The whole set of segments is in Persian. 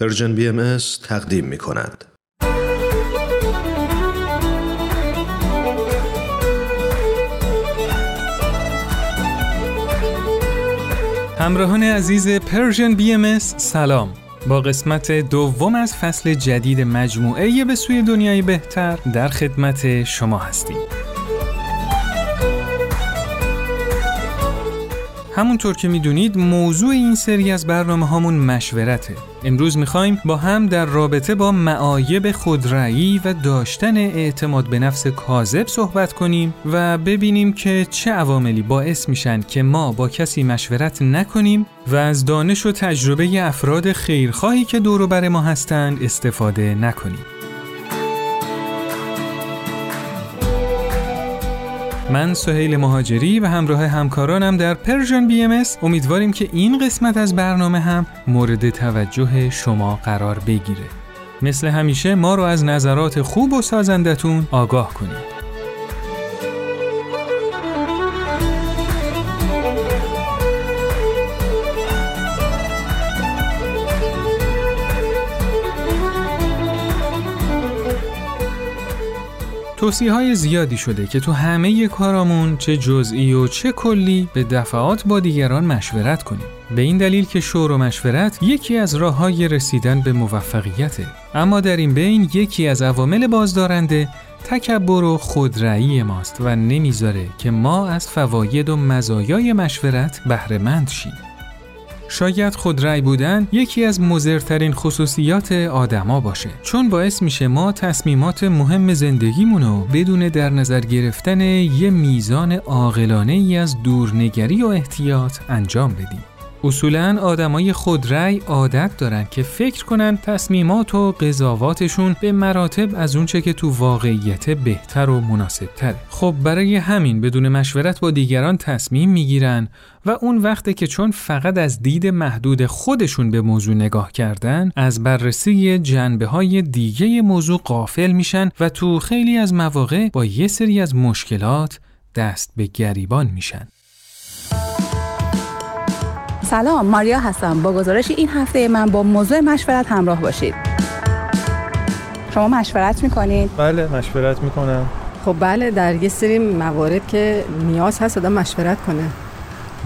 Persian BMS تقدیم می کند. همراهان عزیز Persian BMS سلام با قسمت دوم از فصل جدید مجموعه به سوی دنیای بهتر در خدمت شما هستیم همونطور که می‌دونید موضوع این سری از برنامه هامون مشورته امروز می‌خوایم با هم در رابطه با معایب خودرایی و داشتن اعتماد به نفس کاذب صحبت کنیم و ببینیم که چه عواملی باعث میشن که ما با کسی مشورت نکنیم و از دانش و تجربه افراد خیرخواهی که دور بر ما هستند استفاده نکنیم. من سهیل مهاجری و همراه همکارانم در پرژن بی ام امیدواریم که این قسمت از برنامه هم مورد توجه شما قرار بگیره. مثل همیشه ما رو از نظرات خوب و سازندتون آگاه کنید. توصیه های زیادی شده که تو همه کارامون چه جزئی و چه کلی به دفعات با دیگران مشورت کنیم. به این دلیل که شور و مشورت یکی از راه های رسیدن به موفقیته. اما در این بین یکی از عوامل بازدارنده تکبر و خودرأیی ماست و نمی‌ذاره که ما از فواید و مزایای مشورت بهره مند شیم. شاید خودرأی بودن یکی از مزرترین خصوصیات آدما باشه. چون باعث میشه ما تصمیمات مهم زندگیمونو بدون در نظر گرفتن یه میزان عاقلانه ای از دورنگری و احتیاط انجام بدیم. اصولا آدمای خودرأی عادت دارن که فکر کنن تصمیمات و قضاواتشون به مراتب از اونچه که تو واقعیت بهتر و مناسب تره. خب برای همین بدون مشورت با دیگران تصمیم می‌گیرن و اون وقته که چون فقط از دید محدود خودشون به موضوع نگاه کردن از بررسی جنبه های دیگه موضوع قافل میشن و تو خیلی از مواقع با یه سری از مشکلات دست به گریبان میشن. سلام ماریا هستم. با گزارش این هفته من با موضوع مشورت همراه باشید. شما مشورت می‌کنید؟ بله مشورت می‌کنم. خب بله در یه سری موارد که نیاز هست آدم مشورت کنه.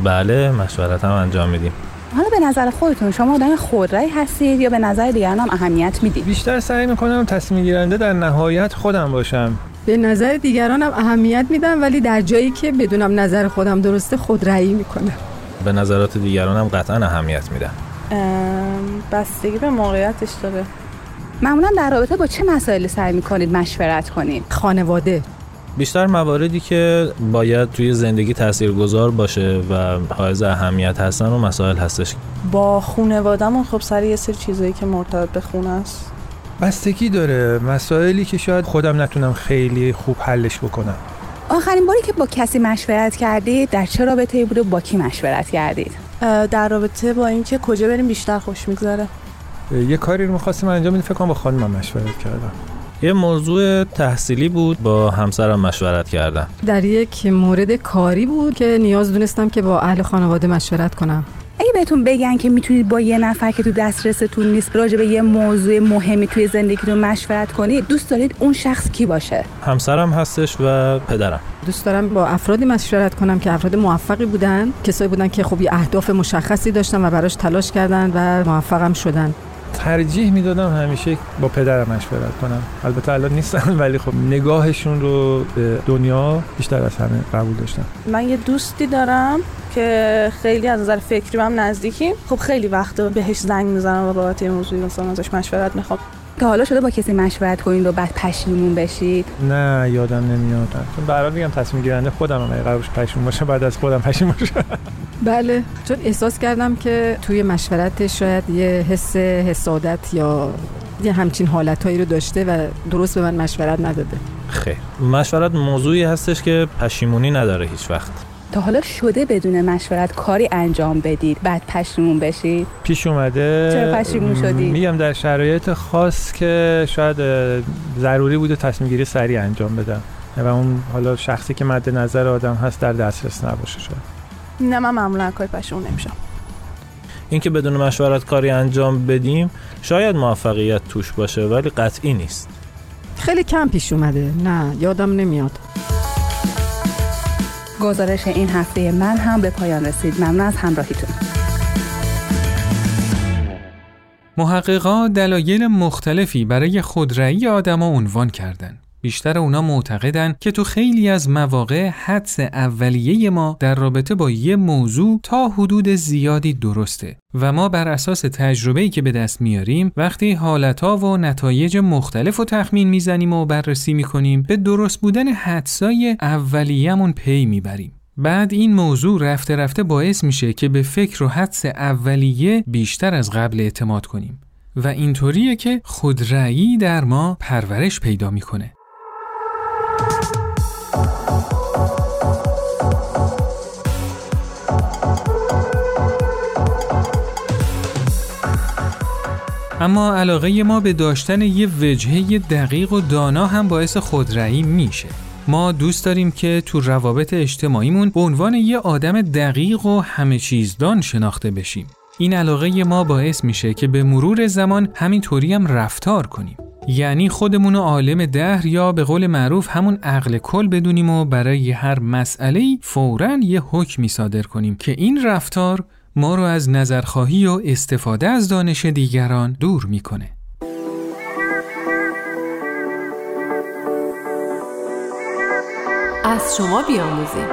بله مشورت هم انجام میدیم. حالا به نظر خودتون شما آدم خودرأی هستید یا به نظر دیگران هم اهمیت می‌دید؟ بیشتر سعی می‌کنم تصمیم گیرنده در نهایت خودم باشم. به نظر دیگرانم اهمیت میدم ولی در جایی که بدونم نظر خودم درسته خودرأیی می‌کنم. به نظرات دیگران هم قطعا اهمیت میدم بستگی به موقعیتش داره. معمولا در رابطه با چه مسائلی سعی می‌کنید مشورت کنید؟ خانواده. بیشتر مواردی که باید توی زندگی تاثیرگذار باشه و حائز اهمیت هستن و مسائل هستش. با خونوادهمون خب سر یه سری چیزایی که مرتبط به خونه است. بستگی داره. مسائلی که شاید خودم نتونم خیلی خوب حلش بکنم. آخرین باری که با کسی مشورت کردید در چه رابطه بود و با کی مشورت کردید؟ در رابطه با اینکه کجا بریم بیشتر خوش میگذره. یه کاری رو می‌خواستم انجام بدیم فکر کنم با خانمم مشورت کردم. یه موضوع تحصیلی بود با همسرم مشورت کردم. در یک مورد کاری بود که نیاز دونستم که با اهل خانواده مشورت کنم. اگه بهتون بگن که می‌تونید با یه نفر که تو دسترستون نیست راجع به یه موضوع مهمی توی زندگیتون مشورت کنید دوست دارید اون شخص کی باشه؟ همسرم هستش و پدرم. دوست دارم با افرادی مشورت کنم که افراد موفقی بودن کسایی بودن که خب یه اهداف مشخصی داشتن و براش تلاش کردن و موفقم شدن. ترجیح می‌دادم همیشه با پدرم مشورت کنم. البته الان نیستن ولی خب نگاهشون رو به دنیا بیشتر از همه قبول داشتم. من یه دوستی دارم که خیلی از نظر فکری هم نزدیکیم خب خیلی وقت بهش زنگ می‌زنم و بابت این موضوع مثلا ازش مشورت می‌خوام. تا حالا شده با کسی مشورت کنید و بعد پشیمون بشید؟ نه یادم نمیاد. چون برای میگم تصمیم گیرنده خودم هم قرارش پشیمون باشه بعد از خودم پشیمون باشه. بله چون احساس کردم که توی مشورت شاید یه حس حسادت یا یه همچین حالتهایی رو داشته و درست به من مشورت نداده. خیر. مشورت موضوعی هستش که پشیمونی نداره هیچ وقت. تا حالا شده بدون مشورت کاری انجام بدید. بعد پشیمون بشید. پیش اومده. چرا پشیمون شدی میگم در شرایط خاص که شاید ضروری بوده تصمیم گیری سریع انجام بدم. و اون حالا شخصی که مد نظر آدم هست در دسترس نباشه شاید. نه من معمولا کاری پشیمون نمیشم. اینکه بدون مشورت کاری انجام بدیم شاید موفقیت توش باشه ولی قطعی نیست. خیلی کم پیش اومده. نه یادم نمیاد. گزارش این هفته من هم به پایان رسید ممنون از همراهیتون محققا دلایل مختلفی برای خودرأی آدما عنوان کردند. بیشتر اونا معتقدن که تو خیلی از مواقع حدس اولیه ما در رابطه با یه موضوع تا حدود زیادی درسته و ما بر اساس تجربه‌ای که به دست میاریم وقتی حالتها و نتایج مختلف و تخمین می‌زنیم و بررسی می‌کنیم به درست بودن حدسای اولیه‌مون پی می‌بریم. بعد این موضوع رفته رفته باعث میشه که به فکر و حدس اولیه بیشتر از قبل اعتماد کنیم و اینطوریه که خودرأیی در ما پرورش پیدا می‌کنه. اما علاقه ما به داشتن یه وجهه دقیق و دانا هم باعث خودرأیی میشه. ما دوست داریم که تو روابط اجتماعیمون به عنوان یه آدم دقیق و همه چیزدان شناخته بشیم. این علاقه ما باعث میشه که به مرور زمان همینطوری هم رفتار کنیم. یعنی خودمون عالم دهر یا به قول معروف همون عقل کل بدونیم و برای هر مسئله فوراً یه حکمی صادر کنیم که این رفتار ما رو از نظرخواهی و استفاده از دانش دیگران دور می‌کنه. از شما بیاموزیم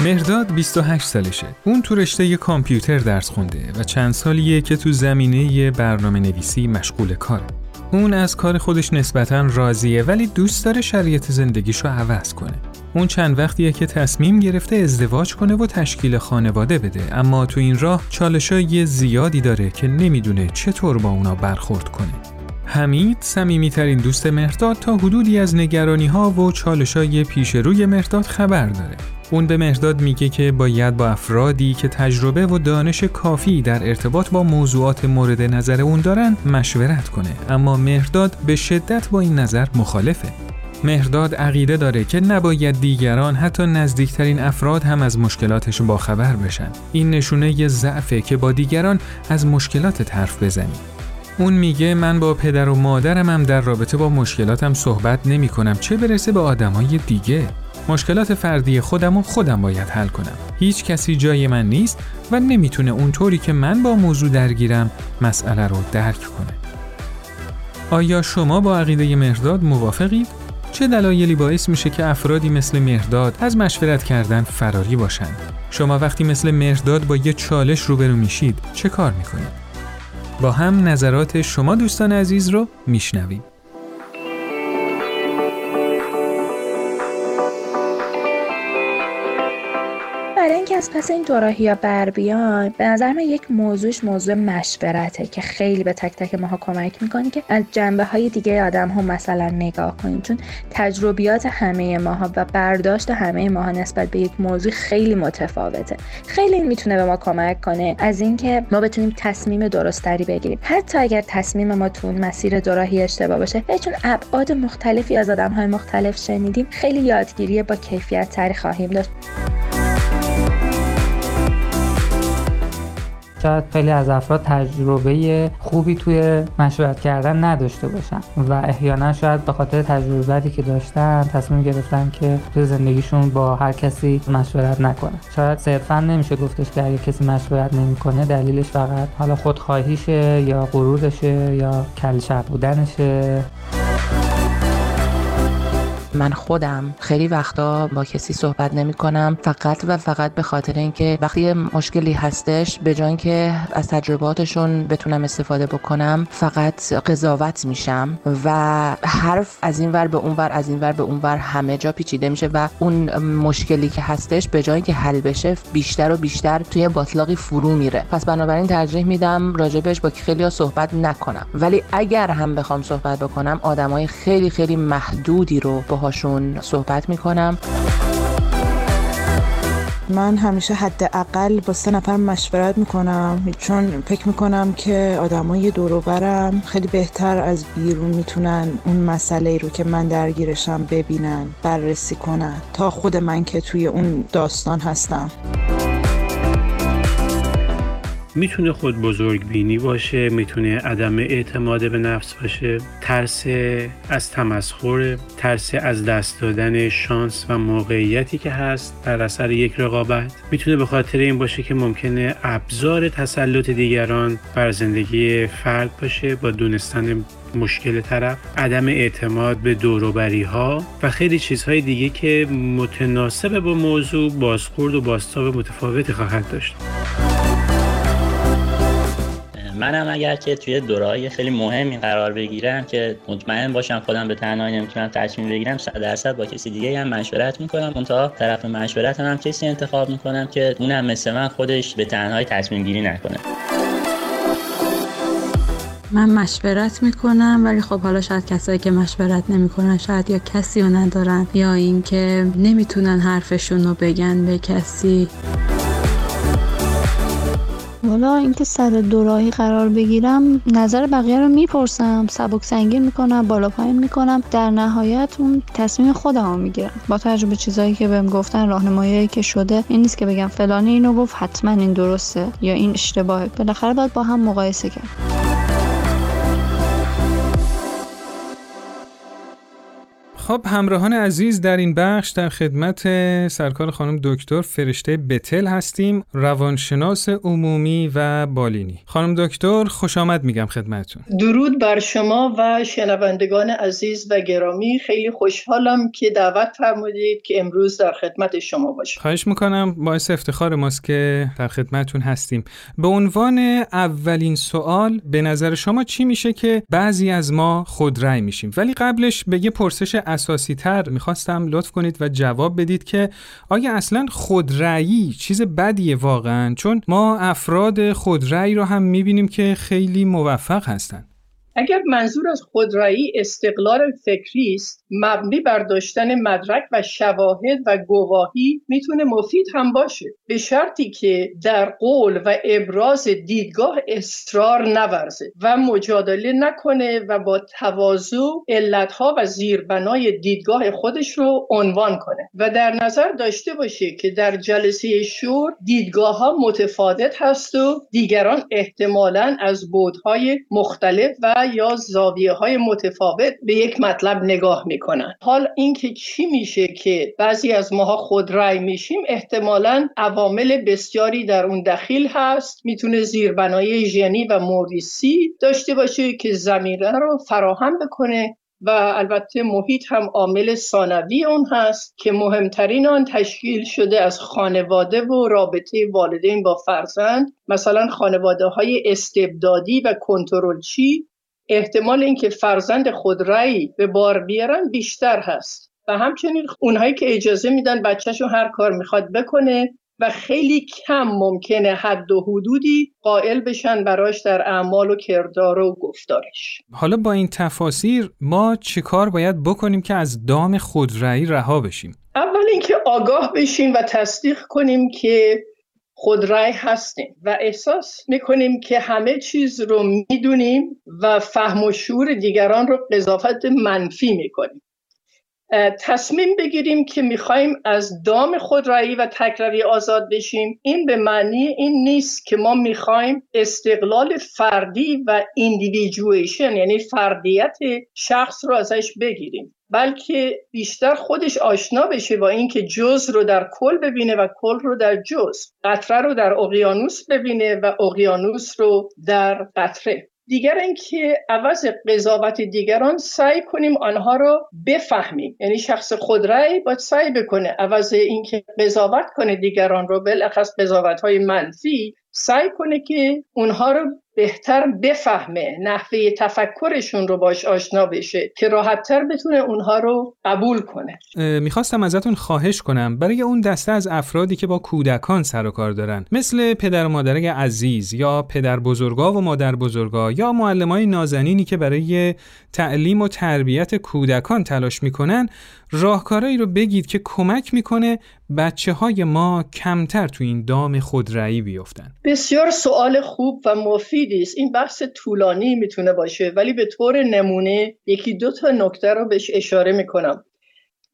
مهرداد 28 سالشه. اون تو رشته کامپیوتر درس خونده و چند سالیه که تو زمینه برنامه نویسی مشغول کاره. اون از کار خودش نسبتا راضیه ولی دوست داره شریعت زندگیشو عوض کنه. اون چند وقتیه که تصمیم گرفته ازدواج کنه و تشکیل خانواده بده اما تو این راه چالشای زیادی داره که نمی‌دونه چطور با اونا برخورد کنه. حمید صمیمیترین دوست مهرداد تا حدودی از نگرانی ها و چالشای پیش روی مهرداد خبر داره. اون به مهرداد میگه که باید با افرادی که تجربه و دانش کافی در ارتباط با موضوعات مورد نظر اون دارن مشورت کنه. اما مهرداد به شدت با این نظر مخالفه. مهرداد عقیده داره که نباید دیگران حتی نزدیکترین افراد هم از مشکلاتش باخبر بشن. این نشونه ی ضعفه که با دیگران از مشکلات حرف بزنی. اون میگه من با پدر و مادرم هم در رابطه با مشکلاتم صحبت نمی کنم چه برسه به آدمای دیگه؟ مشکلات فردی خودم و خودم باید حل کنم. هیچ کسی جای من نیست و نمی‌تونه اونطوری که من با موضوع درگیرم مسئله رو درک کنه. آیا شما با عقیده مهرداد موافقید؟ چه دلایلی باعث میشه که افرادی مثل مهرداد از مشورت کردن فراری باشند؟ شما وقتی مثل مهرداد با یه چالش روبرو میشید چه کار می‌کنید؟ با هم نظرات شما دوستان عزیز رو میشنویم. اینکه از پس این دوراهی یا بر بیان به نظر من یک موضوعش موضوع مشورته که خیلی به تک تک ماها کمک می‌کنه که از جنبه های دیگه آدم ها مثلا نگاه کنیم چون تجربیات همه ماها و برداشت همه ماها نسبت به یک موضوع خیلی متفاوته. خیلی می‌تونه به ما کمک کنه از اینکه ما بتونیم تصمیم درستری بگیریم. حتی اگر تصمیم ما تو مسیر دوراهی اشتباه باشه چون ابعاد مختلفی از آدم های مختلف شنیدیم خیلی یادگیری با کیفیت تری خواهیم داشت. شاید خیلی از افراد تجربه خوبی توی مشورت کردن نداشته باشن و احیانا شاید به خاطر تجربه که داشتن تصمیم گرفتن که توی زندگیشون با هر کسی مشورت نکنن. شاید صرفا نمیشه گفتش که اگه کسی مشورت نمی‌کنه دلیلش فقط حالا خودخواهیشه یا غرورشه یا کلشق بودنشه. من خودم خیلی وقتا با کسی صحبت نمی کنم فقط و فقط به خاطر اینکه وقتی مشکلی هستش به جای که از تجرباتشون بتونم استفاده بکنم فقط قضاوت میشم و حرف از این ور به اون ور از این ور به اون ور همه جا پیچیده میشه و اون مشکلی که هستش به جای که حل بشه بیشتر و بیشتر توی باطلاقی فرو میره. پس بنابراین ترجیح میدم راجبش با خیلی صحبت نکنم. ولی اگر هم بخوام صحبت بکنم آدمای خیلی خیلی محدودی رو با باهاشون صحبت می‌کنم. من همیشه حداقل با سه نفر مشورت می‌کنم. چون فکر می‌کنم که آدمای دوروبرم خیلی بهتر از بیرون می‌تونن اون مسئله رو که من درگیرشم ببینن بررسی کنن تا خود من که توی اون داستان هستم. می‌تونه خود بزرگ بینی باشه می‌تونه عدم اعتماد به نفس باشه ترس از تمسخر ترس از دست دادن شانس و موقعیتی که هست در اثر یک رقابت. می‌تونه به خاطر این باشه که ممکنه ابزار تسلط دیگران بر زندگی فرد باشه با دونستن مشکل طرف عدم اعتماد به دوروبری ها و خیلی چیزهای دیگه که متناسب با موضوع بازخورد و باستاب متفاوتی خواهد داشت. منم اگر که توی دورهای خیلی مهمی قرار بگیرم که مطمئن باشم خودم به تنهایی نمی‌تونم تصمیم بگیرم 100 درصد با کسی دیگه هم مشورت می‌کنم. اون تا طرف مشورت هم کسی انتخاب می‌کنم که اونم مثل من خودش به تنهایی تصمیم گیری نکنه. من مشورت می‌کنم ولی خب حالا شاید کسایی که مشورت نمی‌کنن شاید یا کسی رو ندارن یا اینکه نمی‌تونن حرفشون رو بگن به کسی. حالا اینکه سر دوراهی قرار بگیرم نظر بقیه رو می‌پرسم. سبک سنگین می‌کنم بالا پایین می‌کنم. در نهایت اون تصمیم خودم می‌گیرم. با تجربه چیزایی که بهم گفتن راهنمایی که شده این نیست که بگم فلانی اینو گفت حتما این درسته یا این اشتباهه. بالاخره باید با هم مقایسه کرد خب همراهان عزیز در این بخش در خدمت سرکار خانم دکتر فرشته بتل هستیم روانشناس عمومی و بالینی. خانم دکتر خوش آمد میگم خدمتتون. درود بر شما و شنوندگان عزیز و گرامی. خیلی خوشحالم که دعوت فرمودید که امروز در خدمت شما باشم. خواهش می‌کنم باعث افتخار ماست که در خدمتتون هستیم. به عنوان اولین سوال به نظر شما چی میشه که بعضی از ما خودرأی میشیم؟ ولی قبلش به یه پرسش اساسی تر می‌خواستم لطف کنید و جواب بدید که آیا اصلا خودرأیی چیز بدیه واقعا؟ چون ما افراد خودرأی رو هم می‌بینیم که خیلی موفق هستن. اگر منظور از خودرایی استقلال فکری است مبنی بر داشتن مدرک و شواهد و گواهی می‌تونه مفید هم باشه. به شرطی که در قول و ابراز دیدگاه اصرار نورزه و مجادله نکنه و با تواضع علتها و زیربنای دیدگاه خودش رو عنوان کنه. و در نظر داشته باشه که در جلسه شور دیدگاه ها متفاوت هست و دیگران احتمالا از بودهای مختلف و یا زاویه های متفاوت به یک مطلب نگاه می‌کنن. حال اینکه چی میشه که بعضی از ماها خود رای میشیم احتمالا عوامل بسیاری در اون دخیل هست. می‌تونه زیربنای ژنی و موریسی داشته باشه که زمینه رو فراهم بکنه و البته محیط هم عامل ثانوی اون هست که مهمترین آن تشکیل شده از خانواده و رابطه والدین با فرزند. مثلا خانواده های استبدادی و کنترلچی احتمال اینکه فرزند خود رأی به بار بیارن بیشتر هست. و همچنین اونهایی که اجازه میدن بچهشون هر کار می‌خواد بکنه و خیلی کم ممکنه حد و حدودی قائل بشن براش در اعمال و کردار و گفتارش. حالا با این تفاسیر ما چیکار باید بکنیم که از دام خودرأیی رها بشیم؟ اول اینکه آگاه بشیم و تصدیق کنیم که خودرأی هستیم و احساس می‌کنیم که همه چیز رو می‌دونیم و فهم و شعور دیگران رو قضاوت منفی می‌کنیم. تصمیم بگیریم که می‌خوایم از دام خودرأیی و تکروی آزاد بشیم. این به معنی این نیست که ما می‌خوایم استقلال فردی و individuation یعنی فردیت شخص رو ازش بگیریم. بلکه بیشتر خودش آشنا بشه با اینکه جز رو در کل ببینه و کل رو در جز قطره رو در اقیانوس ببینه و اقیانوس رو در قطره. دیگر اینکه عوض قضاوت دیگران سعی کنیم آنها رو بفهمیم. یعنی شخص خودرأی باید سعی بکنه عوض اینکه قضاوت کنه دیگران رو بالاخص قضاوت های منفی سعی کنه که اونها رو بهتر بفهمه نحوه تفکرشون رو باش آشنا بشه که راحتتر بتونه اونها رو قبول کنه. می‌خواستم ازتون خواهش کنم. برای اون دسته از افرادی که با کودکان سر و کار دارن مثل پدر و مادرای عزیز یا پدر بزرگا و مادر بزرگا یا معلمای نازنینی که برای تعلیم و تربیت کودکان تلاش می‌کنن راهکارهایی رو بگید که کمک می‌کنه بچه های ما کمتر تو این دام خودرأیی بیفتن. بسیار سوال خوب و این بحث طولانی می‌تونه باشه ولی به طور نمونه یکی دو تا نکته رو بهش اشاره می‌کنم.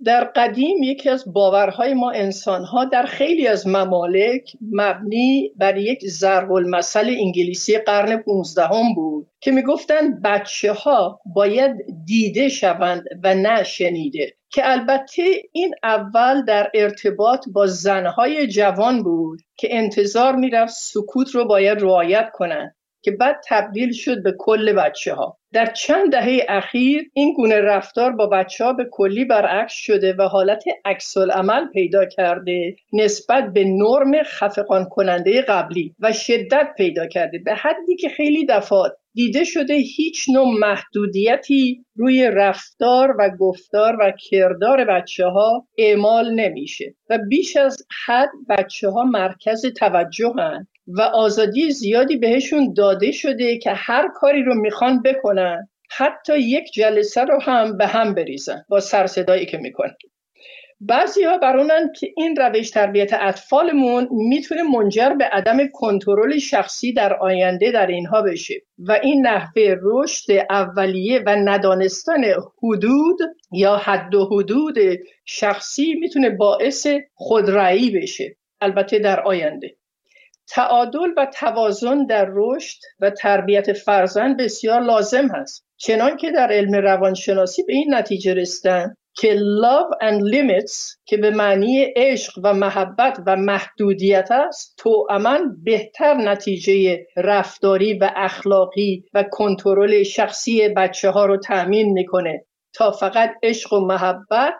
در قدیم یکی از باورهای ما انسانها در خیلی از ممالک مبنی بر یک ضرب المثل انگلیسی قرن 15 هم بود که می‌گفتند بچه ها باید دیده شوند و نه شنیده که البته این اول در ارتباط با زنهای جوان بود که انتظار می‌رفت سکوت رو باید رعایت کنند. که بعد تبدیل شد به کل بچه ها در چند دهه اخیر این گونه رفتار با بچه ها به کلی برعکس شده و حالت عکس عمل پیدا کرده نسبت به نرم خفقان کننده قبلی و شدت پیدا کرده. به حدی که خیلی دفعات دیده شده هیچ نوع محدودیتی روی رفتار و گفتار و کردار بچه ها اعمال نمیشه و بیش از حد بچه ها مرکز توجه هن و آزادی زیادی بهشون داده شده که هر کاری رو می‌خوان بکنن حتی یک جلسه رو هم به هم بریزن با سرصدایی که می‌کنن. بعضی ها برونن که این روش تربیت اطفالمون می‌تونه منجر به عدم کنترل شخصی در آینده در اینها بشه و این نحوه رشد اولیه و ندانستن حدود یا حد و حدود شخصی می‌تونه باعث خودرایی بشه البته در آینده. تعادل و توازن در رشد و تربیت فرزند بسیار لازم هست چنان که در علم روانشناسی به این نتیجه رسیدن که love and limits که به معنی عشق و محبت و محدودیت است تو امن بهتر نتیجه رفتاری و اخلاقی و کنترل شخصی بچه ها رو تأمین می‌کنه. تا فقط عشق و محبت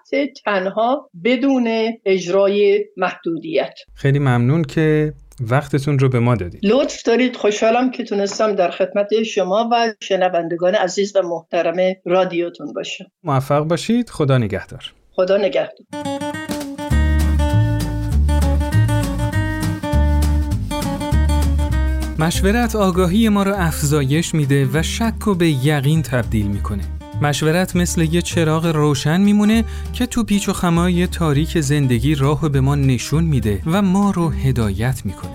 تنها بدون اجرای محدودیت. خیلی ممنون که وقتتون رو به ما دادید. لطف دارید. خوشحالم که تونستم در خدمت شما و شنوندگان عزیز و محترم رادیوتون باشم. موفق باشید. خدا نگهدار. خدا نگهدار. مشورت آگاهی ما را افزایش میده و شک و به یقین تبدیل می‌کنه. مشورت مثل یه چراغ روشن میمونه که تو پیچ و خمای تاریک زندگی راه به ما نشون میده و ما رو هدایت می‌کنه.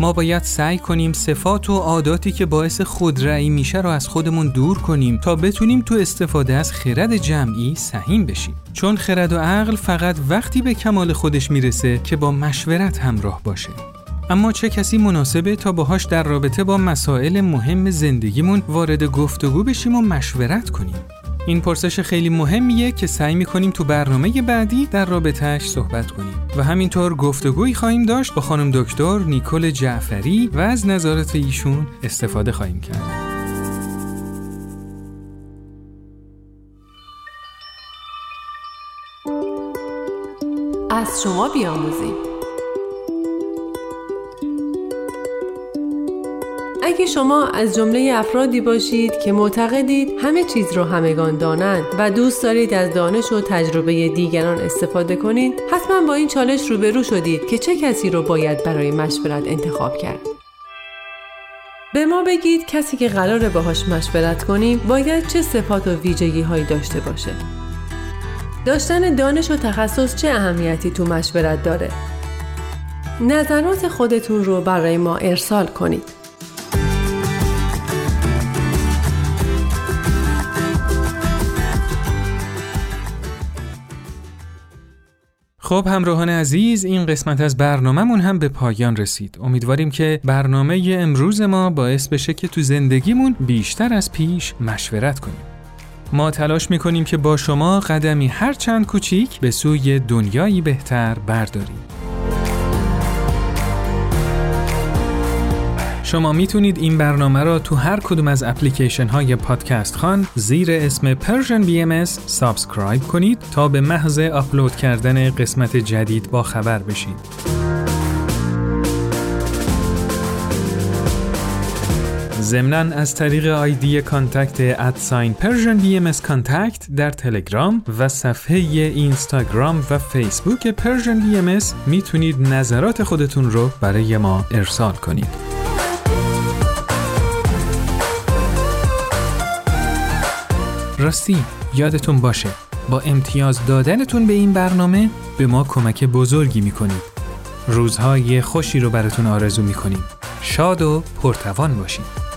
ما باید سعی کنیم صفات و عاداتی که باعث خودرأیی میشه رو از خودمون دور کنیم تا بتونیم تو استفاده از خرد جمعی سهیم بشیم. چون خرد و عقل فقط وقتی به کمال خودش می‌رسه که با مشورت همراه باشه. اما چه کسی مناسبه تا باهاش در رابطه با مسائل مهم زندگیمون وارد گفتگو بشیم و مشورت کنیم؟ این پرسش خیلی مهمیه که سعی می‌کنیم تو برنامه بعدی در رابطهش صحبت کنیم و همینطور گفتگویی خواهیم داشت با خانم دکتر نیکل جعفری و از نظارت ایشون استفاده خواهیم کرد. از شما بیاموزیم اگه شما از جمله افرادی باشید که معتقدید همه چیز رو همگان دانند و دوست دارید از دانش و تجربه دیگران استفاده کنید حتما با این چالش روبرو شدید که چه کسی رو باید برای مشورت انتخاب کرد. به ما بگید کسی که قراره باهاش مشورت کنیم باید چه صفات و ویژگی هایی داشته باشه. داشتن دانش و تخصص چه اهمیتی تو مشورت داره؟ نظرات خودتون رو برای ما ارسال کنید. خب همراهان عزیز این قسمت از برنامهمون هم به پایان رسید. امیدواریم که برنامه امروز ما باعث بشه که تو زندگیمون بیشتر از پیش مشورت کنیم. ما تلاش می‌کنیم که با شما قدمی هر چند کوچیک به سوی دنیایی بهتر برداریم. شما می‌تونید این برنامه را تو هر کدوم از اپلیکیشن های پادکست‌خوان زیر اسم Persian BMS subscribe کنید تا به محض آپلود کردن قسمت جدید با خبر بشید. ضمناً از طریق آیدی contact at sign Persian BMS contact در تلگرام و صفحه اینستاگرام و فیسبوک Persian BMS می‌تونید نظرات خودتون رو برای ما ارسال کنید. راستی یادتون باشه با امتیاز دادنتون به این برنامه به ما کمک بزرگی می‌کنید. روزهای خوشی رو براتون آرزو می‌کنیم. شاد و پرتوان باشید.